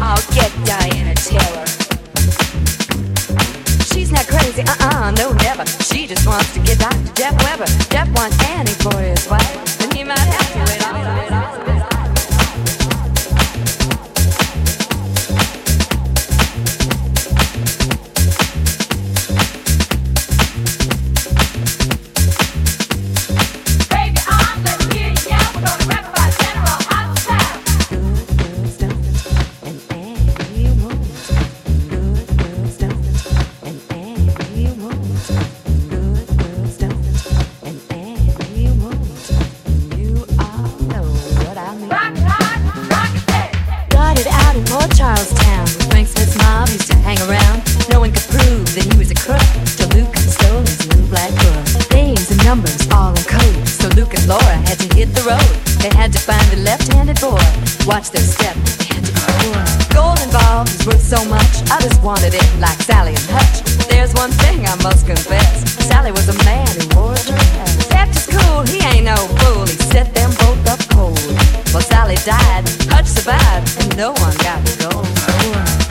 I'll get Diana Taylor. She's not crazy, uh uh no, never. She just wants to get down. Watch their step. And turn. Golden ball is worth so much. I just wanted it like Sally and Hutch. There's one thing I must confess. Sally was a man who wore a dress. After school, he ain't no fool. He set them both up cold. Well, Sally died, Hutch survived, and no one got the gold.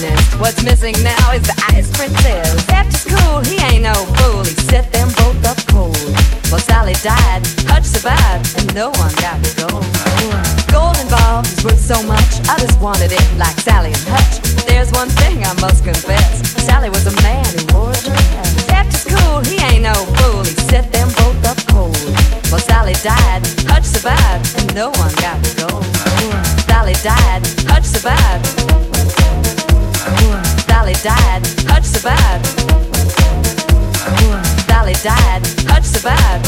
Receptionist. What's missing now is the ice princess. After school, he ain't no fool. He set them both up cold. Well, Sally died, Hutch survived, and no one got the gold. Golden ball is worth so much. Just wanted it like Sally and Hutch. There's one thing I must confess. Sally was a man who wore a dress. After school, he ain't no fool. He set them both up cold. Well, Sally died, Hutch survived, and no one got the gold. Sally died, Hutch survived. Sally died, Hutch survived. Sally died, Hutch survived.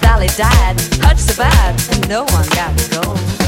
Sally died, survived, and no one got the gold.